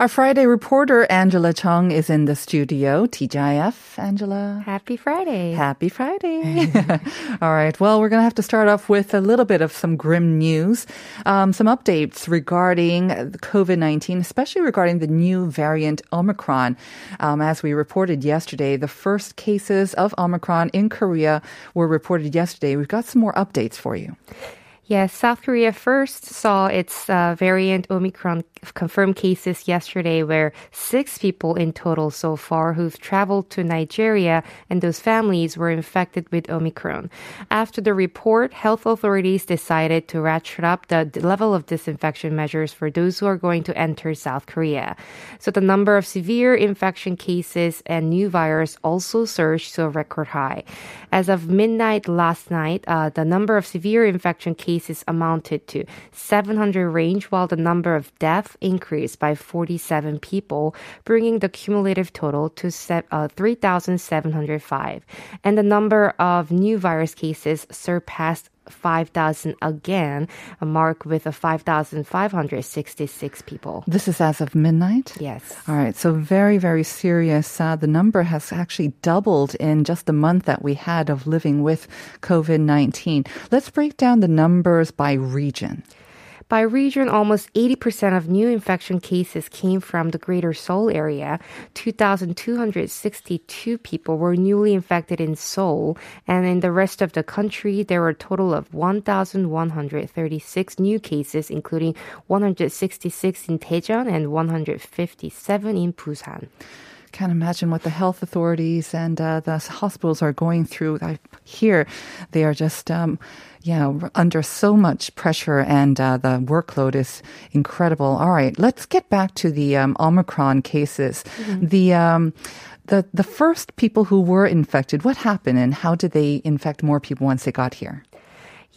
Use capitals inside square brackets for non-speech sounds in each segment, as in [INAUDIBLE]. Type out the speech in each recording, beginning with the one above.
Our Friday reporter, Angela Chung, is in the studio. TGIF, Angela. Happy Friday. Happy Friday. [LAUGHS] All right. Well, we're going to have to start off with a little bit of some grim news. Um, some updates regarding the COVID 19, especially regarding the new variant Omicron. Um, as we reported yesterday, the first cases of Omicron in Korea were reported yesterday. We've got some more updates for you. Yes, South Korea first saw its uh, variant Omicron confirmed cases yesterday, where six people in total so far who've traveled to Nigeria and those families were infected with Omicron. After the report, health authorities decided to ratchet up the level of disinfection measures for those who are going to enter South Korea. So the number of severe infection cases and new virus also surged to a record high. As of midnight last night, uh, the number of severe infection cases amounted to 700 range, while the number of deaths increased by 47 people, bringing the cumulative total to uh, 3,705. And the number of new virus cases surpassed 5,000 again, a mark with a 5,566 people. This is as of midnight? Yes. All right. So very, very serious. Uh, the number has actually doubled in just the month that we had of living with COVID 19. Let's break down the numbers by region. By region, almost 80% of new infection cases came from the greater Seoul area. 2,262 people were newly infected in Seoul. And in the rest of the country, there were a total of 1,136 new cases, including 166 in Daejeon and 157 in Busan can't imagine what the health authorities and uh, the hospitals are going through. I hear they are just, um, yeah, under so much pressure, and uh, the workload is incredible. All right, let's get back to the um, Omicron cases. Mm-hmm. The um, the the first people who were infected, what happened, and how did they infect more people once they got here?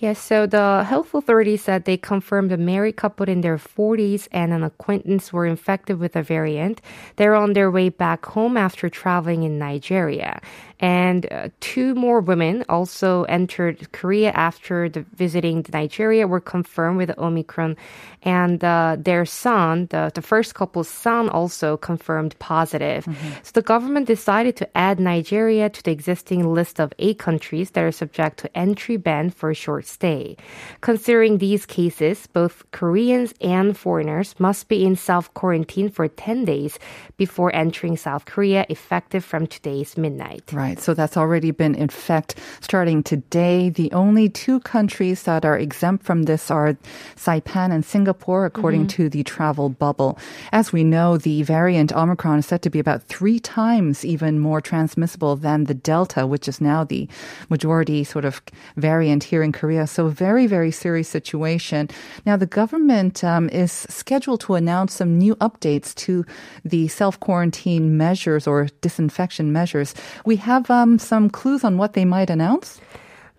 Yes, so the health authorities said they confirmed a married couple in their 40s and an acquaintance were infected with the variant. They're on their way back home after traveling in Nigeria. And uh, two more women also entered Korea after the, visiting Nigeria were confirmed with Omicron. And uh, their son, the, the first couple's son, also confirmed positive. Mm-hmm. So the government decided to add Nigeria to the existing list of eight countries that are subject to entry ban for a short stay. Considering these cases, both Koreans and foreigners must be in self quarantine for 10 days before entering South Korea, effective from today's midnight. Right right. So that's already been in effect starting today. The only two countries that are exempt from this are Saipan and Singapore, according mm-hmm. to the travel bubble. As we know, the variant Omicron is said to be about three times even more transmissible than the Delta, which is now the majority sort of variant here in Korea. So very, very serious situation. Now, the government um, is scheduled to announce some new updates to the self quarantine measures or disinfection measures. We have have um, some clues on what they might announce?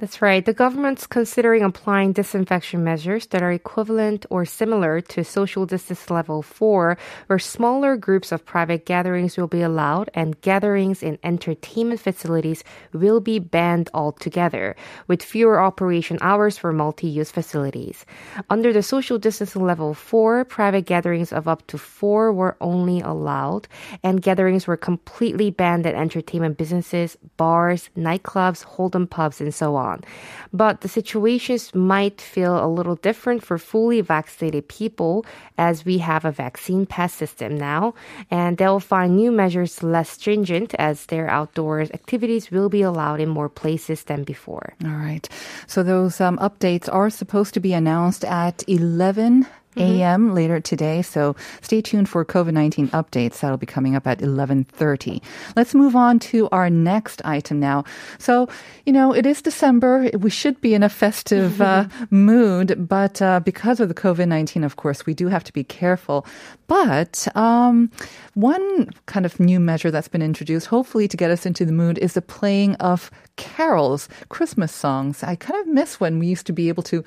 That's right. The government's considering applying disinfection measures that are equivalent or similar to social distance level 4, where smaller groups of private gatherings will be allowed and gatherings in entertainment facilities will be banned altogether, with fewer operation hours for multi-use facilities. Under the social distancing level 4, private gatherings of up to 4 were only allowed, and gatherings were completely banned at entertainment businesses, bars, nightclubs, hold'em pubs, and so on on. But the situations might feel a little different for fully vaccinated people as we have a vaccine pass system now, and they'll find new measures less stringent as their outdoors activities will be allowed in more places than before. All right. So those um, updates are supposed to be announced at 11 a.m. later today. So stay tuned for COVID-19 updates. That'll be coming up at 11:30. Let's move on to our next item now. So, you know, it is December. We should be in a festive uh, [LAUGHS] mood, but uh, because of the COVID-19, of course, we do have to be careful. But um, one kind of new measure that's been introduced, hopefully to get us into the mood, is the playing of carols, Christmas songs. I kind of miss when we used to be able to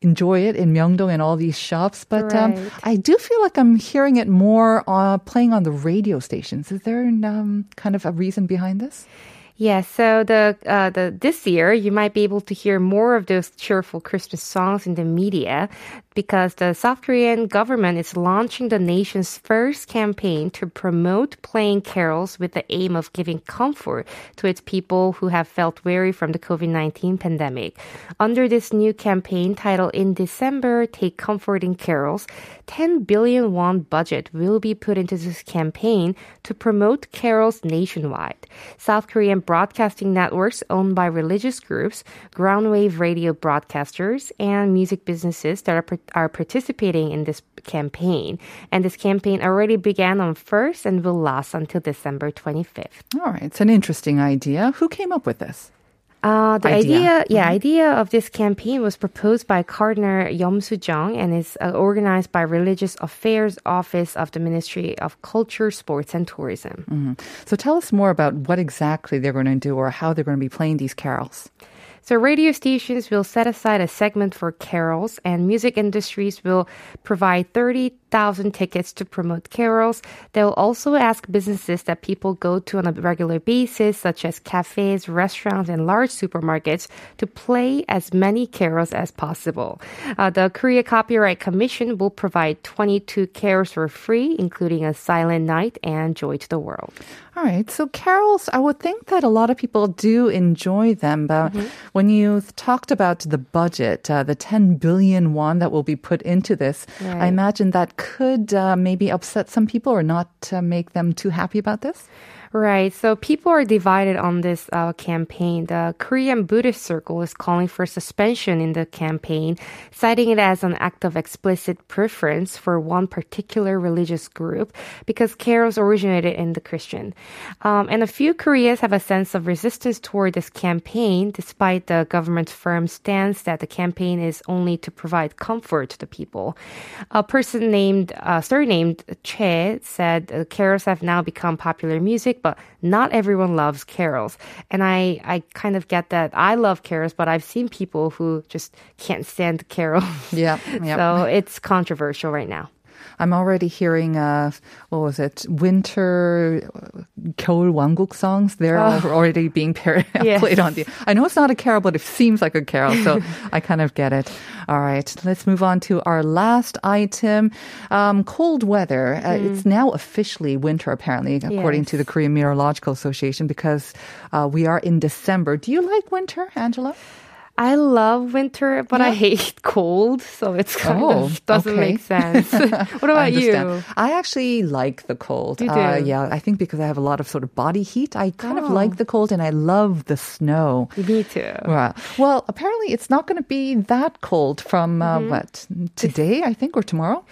enjoy it in Myeongdong and all these shops, but um, I do feel like I'm hearing it more uh, playing on the radio stations. Is there um, kind of a reason behind this? Yeah, so the uh, the this year you might be able to hear more of those cheerful Christmas songs in the media because the South Korean government is launching the nation's first campaign to promote playing carols with the aim of giving comfort to its people who have felt weary from the COVID-19 pandemic. Under this new campaign titled In December Take Comfort in Carols, 10 billion won budget will be put into this campaign to promote carols nationwide. South Korean broadcasting networks owned by religious groups, groundwave radio broadcasters, and music businesses that are, are participating in this campaign. And this campaign already began on 1st and will last until December 25th. All right, it's an interesting idea. Who came up with this? Uh, the Idea. idea, yeah, idea of this campaign was proposed by Cardinal Yeom Soo-jung and is uh, organized by Religious Affairs Office of the Ministry of Culture, Sports, and Tourism. So tell us more about what exactly they're going to do or how they're going to be playing these carols. So radio stations will set aside a segment for carols, and music industries will provide 30,000 tickets to promote carols. They will also ask businesses that people go to on a regular basis, such as cafes, restaurants, and large supermarkets, to play as many carols as possible. Uh, the Korea Copyright Commission will provide 22 carols for free, including a silent night and joy to the world. All right. So carols, I would think that a lot of people do enjoy them. But when you talked about the budget, uh, the 10 billion won that will be put into this, I imagine that could uh, maybe upset some people or not uh, make them too happy about this. Right. So people are divided on this uh, campaign. The Korean Buddhist Circle is calling for suspension in the campaign, citing it as an act of explicit preference for one particular religious group because carols originated in the Christian. Um, and a few Koreans have a sense of resistance toward this campaign, despite the government's firm stance that the campaign is only to provide comfort to the people. A person named, uh, surnamed Che said uh, carols have now become popular music, but not everyone loves carols. And I, I kind of get that. I love carols, but I've seen people who just can't stand carols. [LAUGHS] Yeah, yeah. So it's controversial right now. I'm already hearing, uh, what was it, winter uh, 겨울 왕국 songs. They're all already being par- [LAUGHS] Yes. played on the. I know it's not a carol, but it seems like a carol, so [LAUGHS] I kind of get it. All right, let's move on to our last item. Um, cold weather. Uh, It's now officially winter, apparently, according to the Korean Meteorological Association, because uh, we are in December. Do you like winter, Angela? I love winter, but I hate [LAUGHS] cold, so it's kind Oh, of doesn't okay. make sense. [LAUGHS] what I about you? I actually like the cold. You Uh, do? yeah, I think because I have a lot of sort of body heat. I kind of Oh. like the cold and I love the snow. Me too. Well, apparently it's not going to be that cold from uh, Mm-hmm. what today, I think, or tomorrow.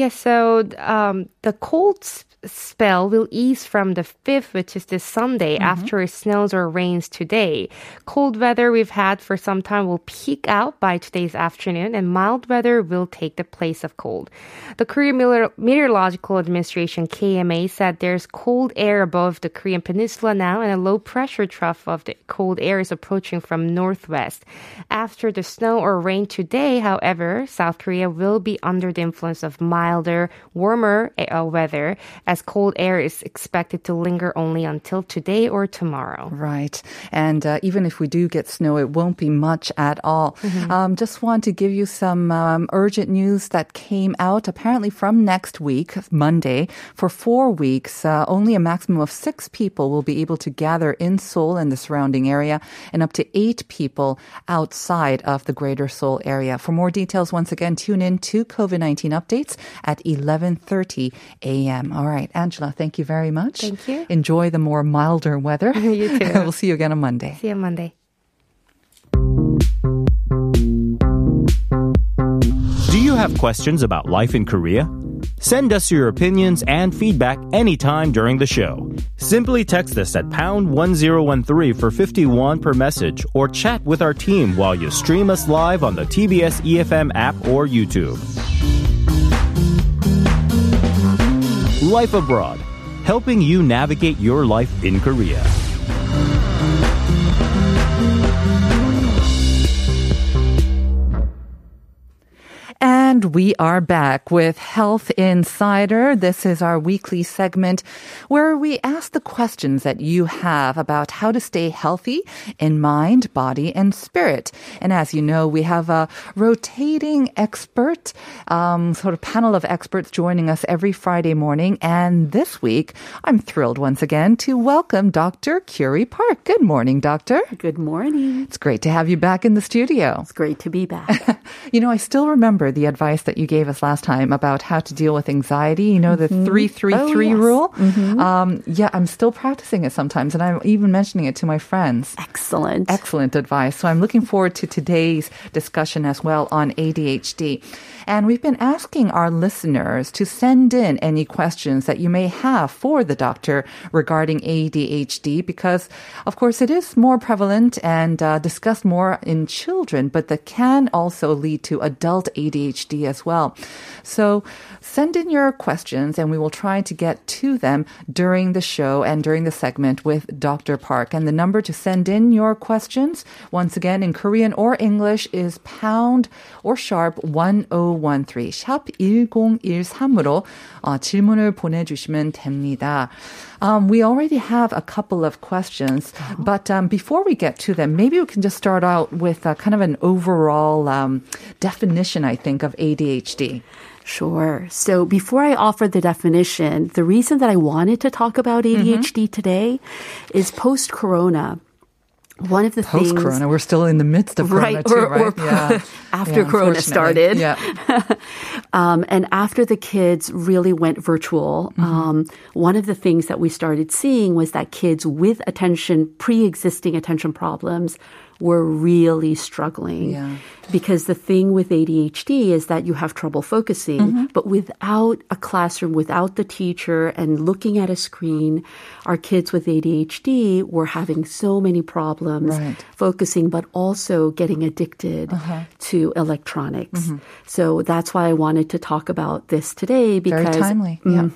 Yes, so um, the cold spell will ease from the 5th, which is this Sunday, after it snows or rains today. Cold weather we've had for some time will peak out by today's afternoon, and mild weather will take the place of cold. The Korean Meteorological Administration, KMA, said there's cold air above the Korean peninsula now, and a low pressure trough of the cold air is approaching from northwest. After the snow or rain today, however, South Korea will be under the influence of milder, warmer uh, weather as cold air is expected to linger only until today or tomorrow. Right. And uh, even if we do get snow, it won't be much at all. Um, just want to give you some um, urgent news that came out apparently from next week, Monday. For four weeks, uh, only a maximum of six people will be able to gather in Seoul and the surrounding area, and up to eight people outside of the greater Seoul area. For more details, once again, tune in to COVID-19 updates at 11.30 a.m. All right, Angela, thank you very much. Thank you. Enjoy the more milder weather. [LAUGHS] You too. [LAUGHS] we'll see you again on Monday. See you on Monday. Do you have have questions about life in Korea? Send us your opinions and feedback anytime during the show. Simply text us at pound 1013 for 51 per message or chat with our team while you stream us live on the TBS EFM app or YouTube. Life Abroad, helping you navigate your life in Korea. And we are back with Health Insider. This is our weekly segment where we ask the questions that you have about how to stay healthy in mind, body, and spirit. And as you know, we have a rotating expert, um, sort of panel of experts joining us every Friday morning. And this week, I'm thrilled once again to welcome Dr. Curie Park. Good morning, Doctor. Good morning. It's great to have you back in the studio. It's great to be back. [LAUGHS] you know, I still remember the advice that you gave us last time about how to deal with anxiety. You know, the Mm-hmm. three three Oh, three yes. rule. Um, yeah, I'm still practicing it sometimes, and I'm even mentioning it to my friends. Excellent. Excellent advice. So I'm looking forward to today's discussion as well on ADHD. And we've been asking our listeners to send in any questions that you may have for the doctor regarding ADHD because, of course, it is more prevalent and uh, discussed more in children, but that can also lead to adult ADHD as well. So send in your questions and we will try to get to them during the show and during the segment with Dr. Park. And the number to send in your questions, once again in Korean or English, is pound or sharp 1013, 샵 1013으로 어, 질문을 보내주시면 됩니다. Um, we already have a couple of questions, but um, before we get to them, maybe we can just start out with uh, kind of an overall um, definition, I think, of ADHD. Sure. So before I offer the definition, the reason that I wanted to talk about Mm-hmm. ADHD today is post corona. One of the Post things Corona, we're still in the midst of Corona Right, too, or- right? or [LAUGHS] after Yeah, Corona started. Yeah. [LAUGHS] Um, and after the kids really went virtual, Mm-hmm. um, one of the things that we started seeing was that kids with attention, pre-existing attention problems, were really struggling. Yeah. Because the thing with ADHD is that you have trouble focusing, Mm-hmm. but without a classroom, without the teacher, and looking at a screen, our kids with ADHD were having so many problems Right. focusing, but also getting addicted Uh-huh. to electronics. So that's why I wanted to talk about this today because Very timely. Yeah.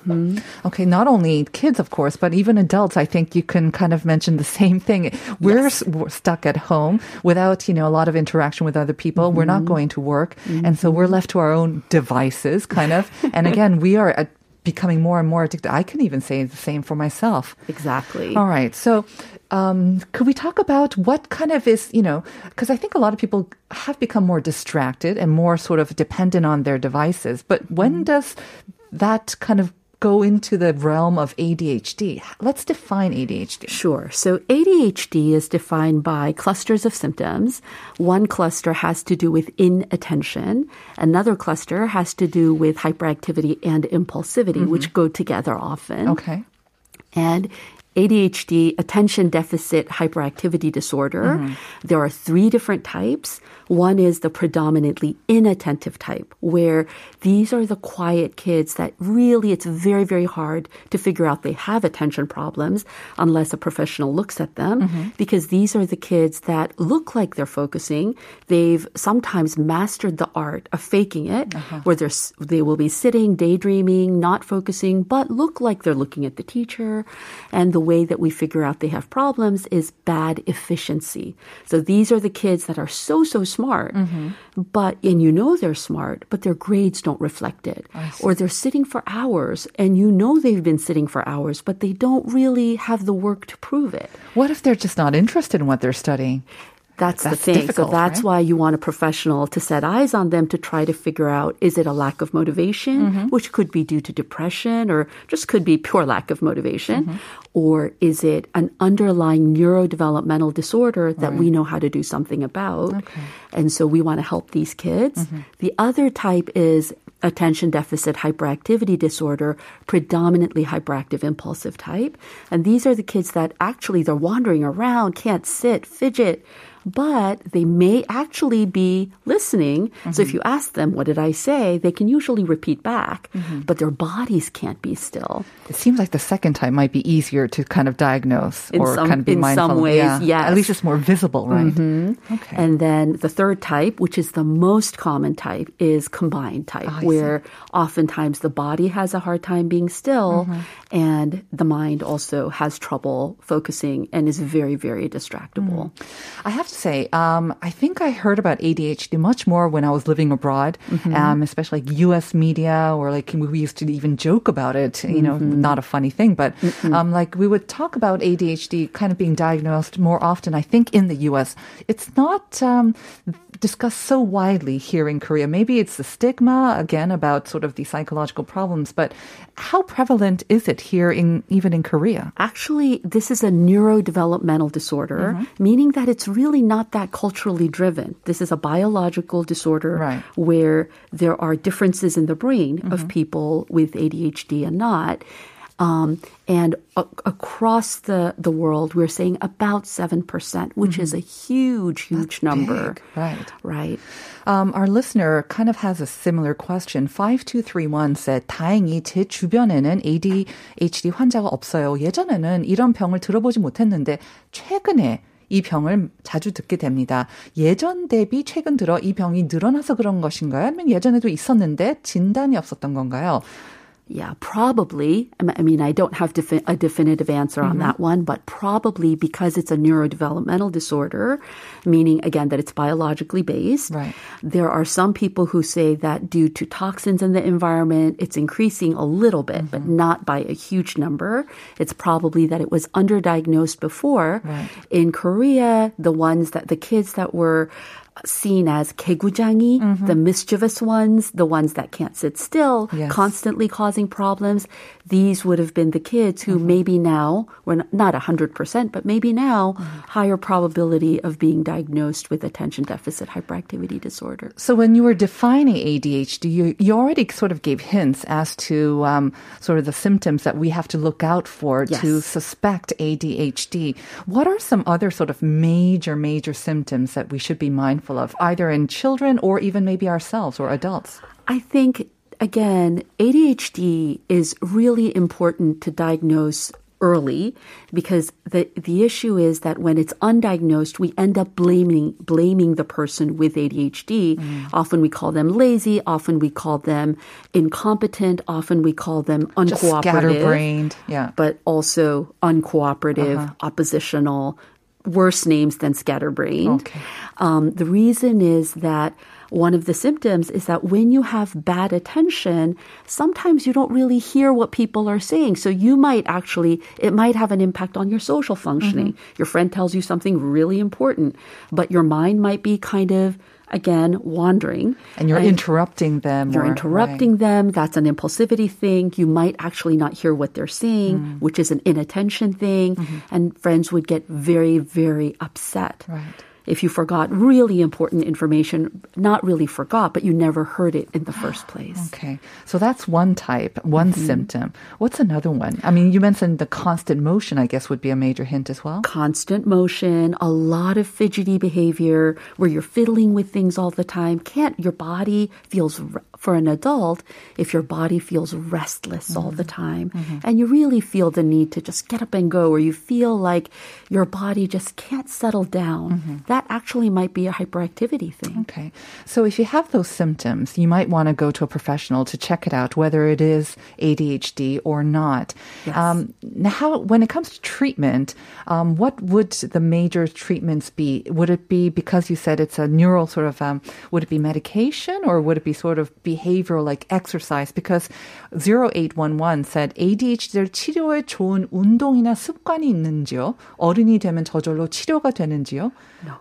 Okay, not only kids, of course, but even adults. I think you can kind of mention the same thing. We're, s- we're stuck at home without, you know, a lot of interaction with other people. We're not going to work, and so we're left to our own devices, kind of. [LAUGHS] and again, we are uh, becoming more and more addicted. I can even say the same for myself. exactly. All right. So, um, could we talk about what kind of is, you know, because I think a lot of people have become more distracted and more sort of dependent on their devices. But when does that kind of go into the realm of ADHD? Let's define ADHD. Sure. So ADHD is defined by clusters of symptoms. One cluster has to do with inattention. Another cluster has to do with hyperactivity and impulsivity, mm-hmm. which go together often. Okay. and ADHD, attention deficit hyperactivity disorder. Mm-hmm. There are three different types. One is the predominantly inattentive type, where these are the quiet kids that really it's very, very hard to figure out they have attention problems unless a professional looks at them, mm-hmm. because these are the kids that look like they're focusing. They've sometimes mastered the art of faking it, uh-huh. where they're, they will be sitting, daydreaming, not focusing, but look like they're looking at the teacher. And the way that we figure out they have problems is bad efficiency. So these are the kids that are so, so smart, mm-hmm. but, and you know they're smart, but their grades don't reflect it. Or they're sitting for hours and you know they've been sitting for hours, but they don't really have the work to prove it. What if they're just not interested in what they're studying? That's, That's the thing. so that's right? why you want a professional to set eyes on them to try to figure out is it a lack of motivation, Mm-hmm. which could be due to depression or just could be pure lack of motivation, Mm-hmm. or is it an underlying neurodevelopmental disorder that we know how to do something about? And so we want to help these kids. Mm-hmm. The other type is attention deficit hyperactivity disorder, predominantly hyperactive impulsive type. And these are the kids that actually they're wandering around, can't sit, fidget, but they may actually be listening. So if you ask them, what did I say? They can usually repeat back, but their bodies can't be still. It seems like the second type might be easier to kind of diagnose In or some- kind of be in mindful. some ways, yeah. yes. At least it's more visible, right? Okay. And then the third type, which is the most common type, is combined type, Ah, I see. where oftentimes the body has a hard time being still Mm-hmm. and the mind also has trouble focusing and is very, very distractible. I have to say, um, I think I heard about ADHD much more when I was living abroad, um, especially like U.S. media, or like we used to even joke about it. You know, not a funny thing, but um, like we would talk about ADHD kind of being diagnosed more often. I think in the U.S., it's not. Um, discussed so widely here in Korea. Maybe it's the stigma again about sort of the psychological problems, but how prevalent is it here in even in Korea? Actually, this is a neurodevelopmental disorder, Mm-hmm. meaning that it's really not that culturally driven. This is a biological disorder Right. where there are differences in the brain Mm-hmm. of people with ADHD and not. Um, and a- across the, the world, we're saying about 7%, which is a huge, huge number. Mm-hmm. big, right. Right. Um, our listener kind of has a similar question. 5231 said, 다행히 제 주변에는 ADHD 환자가 없어요. 예전에는 이런 병을 들어보지 못했는데, 최근에 이 병을 자주 듣게 됩니다. 예전 대비 최근 들어 이 병이 늘어나서 그런 것인가요? 아니면 예전에도 있었는데 진단이 없었던 건가요? Yeah, probably. I mean, I don't have defi- a definitive answer on mm-hmm. that one, but probably because it's a neurodevelopmental disorder, meaning again that it's biologically based. Right. There are some people who say that due to toxins in the environment, it's increasing a little bit, but mm-hmm. not by a huge number. It's probably that it was underdiagnosed before. Right. In Korea, the ones that the kids that were seen as kegujangi, mm-hmm. the mischievous ones, the ones that can't sit still, yes. constantly causing problems. These would have been the kids who mm-hmm. maybe now, we're not 100%, but maybe now, mm-hmm. higher probability of being diagnosed with attention deficit hyperactivity disorder. So when you were defining ADHD, you, you already sort of gave hints as to um, sort of the symptoms that we have to look out for yes. to suspect ADHD. What are some other sort of major, major symptoms that we should be mindful of, either in children or even maybe ourselves or adults? I think, again, ADHD is really important to diagnose early because the the issue is that when it's undiagnosed we end up blaming blaming the person with ADHD mm. often we call them lazy often we call them incompetent often we call them Just uncooperative scatterbrained. Yeah. but also uncooperative, uh-huh. oppositional, worse names than scatterbrained. Okay. Um, the reason is that one of the symptoms is that when you have bad attention, sometimes you don't really hear what people are saying. So you might actually, it might have an impact on your social functioning. Your friend tells you something really important, but your mind might be kind of, again, wandering. And you're interrupting them. You're or- interrupting them. That's an impulsivity thing. You might actually not hear what they're saying, Mm. which is an inattention thing. And friends would get very, very upset. Mm-hmm. Right. If you forgot really important information, not really forgot, but you never heard it in the first place. Okay. So that's one type, one Mm-hmm. symptom. What's another one? I mean, you mentioned the constant motion, I guess, would be a major hint as well. Constant motion, a lot of fidgety behavior where you're fiddling with things all the time. Can't, your body feels, for an adult, if your body feels restless all the time and you really feel the need to just get up and go or you feel like your body just can't settle down, that actually might be a hyperactivity thing. Okay. So if you have those symptoms, you might want to go to a professional to check it out, whether it is ADHD or not. Yes. Um, now, how, when it comes to treatment, um, what would the major treatments be? Would it be because you said it's a neural sort of, um, would it be medication or would it be sort of behavioral like exercise? Because 0811 said ADHD를 치료에 좋은 운동이나 습관이 있는지요? 어른이 되면 저절로 치료가 되는지요?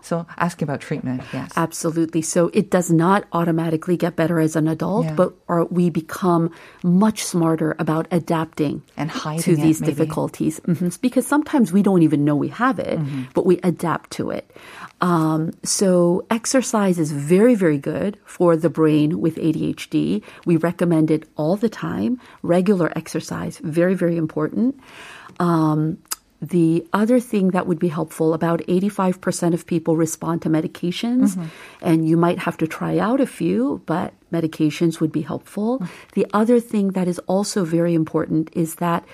So asking about treatment, yes. Absolutely. So it does not automatically get better as an adult, Yeah. but or we become much smarter about adapting And hiding to it, these maybe. difficulties. Mhm. Because sometimes we don't even know we have it, Mm-hmm. but we adapt to it. Um, so exercise is very, very good for the brain with ADHD. We recommend it all the time. Regular exercise, very, very important. Um, the other thing that would be helpful about 85% of people respond to medications, mm-hmm. and you might have to try out a few, but medications would be helpful. Mm-hmm. The other thing that is also very important is that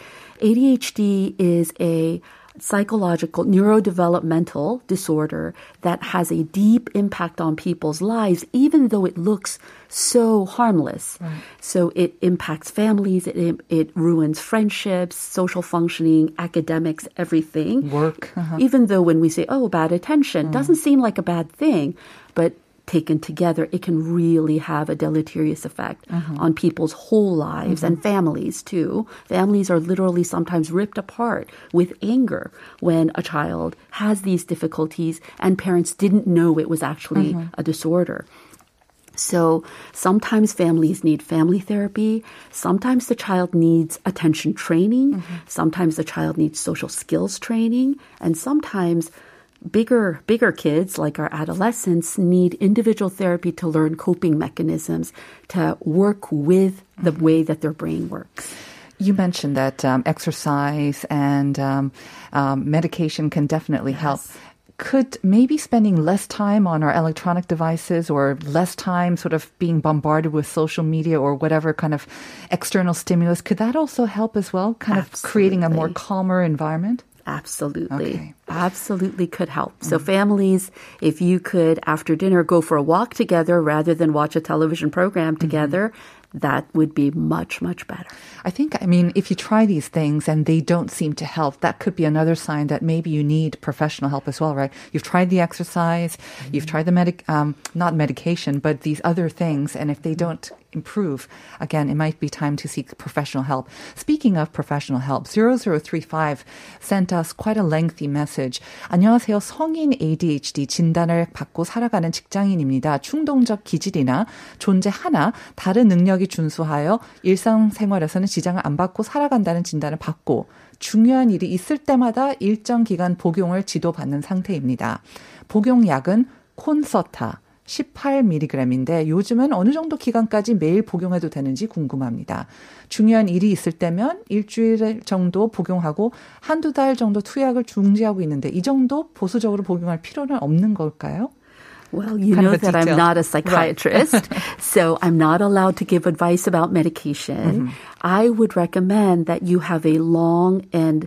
ADHD is a psychological neurodevelopmental disorder that has a deep impact on people's lives, even though it looks so harmless. Right. So it impacts families, it, it ruins friendships, social functioning, academics, everything. Work. Uh-huh. Even though when we say, oh, bad attention, mm. doesn't seem like a bad thing, but taken together, it can really have a deleterious effect mm-hmm. on people's whole lives mm-hmm. and families too. Families are literally sometimes ripped apart with anger when a child has these difficulties and parents didn't know it was actually mm-hmm. a disorder. So sometimes families need family therapy. Sometimes the child needs attention training. Mm-hmm. Sometimes the child needs social skills training. And sometimes bigger bigger kids like our adolescents need individual therapy to learn coping mechanisms to work with the way that their brain works. You mentioned that um, exercise and um, um, medication can definitely yes. help. Could maybe spending less time on our electronic devices or less time sort of being bombarded with social media or whatever kind of external stimulus, could that also help as well? Kind Absolutely. of creating a more calmer environment? Absolutely. Okay. Absolutely could help. Mm-hmm. So, families, if you could, after dinner, go for a walk together rather than watch a television program mm-hmm. together, mm-hmm. that would be much, much better. I think, I mean, if you try these things and they don't seem to help, that could be another sign that maybe you need professional help as well, right? You've tried the exercise, mm-hmm. you've tried the medic, um, not medication, but these other things, and if they don't improve, again, it might be time to seek professional help. Speaking of professional help, 0035 sent us quite a lengthy message. 안녕하세요. 성인 ADHD 진단을 받고 살아가는 직장인입니다. 충동적 기질이나 존재 하나 다른 능력이 준수하여 일상생활에서는 지장을 안 받고 살아간다는 진단을 받고 중요한 일이 있을 때마다 일정 기간 복용을 지도받는 상태입니다. 복용약은 콘서타, 18mg인데 요즘은 어느 정도 기간까지 매일 복용해도 되는지 궁금합니다. 중요한 일이 있을 때면 일주일 정도 복용하고 한두 달 정도 투약을 중지하고 있는데 이 정도 보수적으로 복용할 필요는 없는 걸까요? Well, you know that I'm not a psychiatrist, so I'm not allowed to give advice about medication. Mm-hmm. I would recommend that you have a long and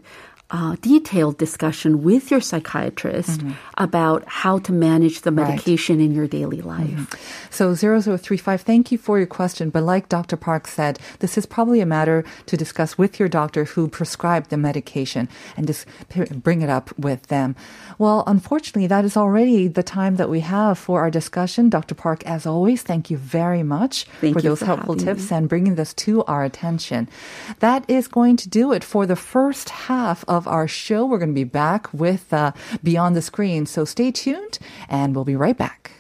uh, detailed discussion with your psychiatrist mm-hmm. about how to manage the medication right. in your daily life. Mm-hmm. So 0035, thank you for your question. But like Dr. Park said, this is probably a matter to discuss with your doctor who prescribed the medication and just bring it up with them. Well, unfortunately, that is already the time that we have for our discussion. Dr. Park, as always, thank you very much thank for those for helpful tips me. and bringing this to our attention. That is going to do it for the first half of of our show. We're going to be back with uh, Beyond the Screen. So stay tuned and we'll be right back.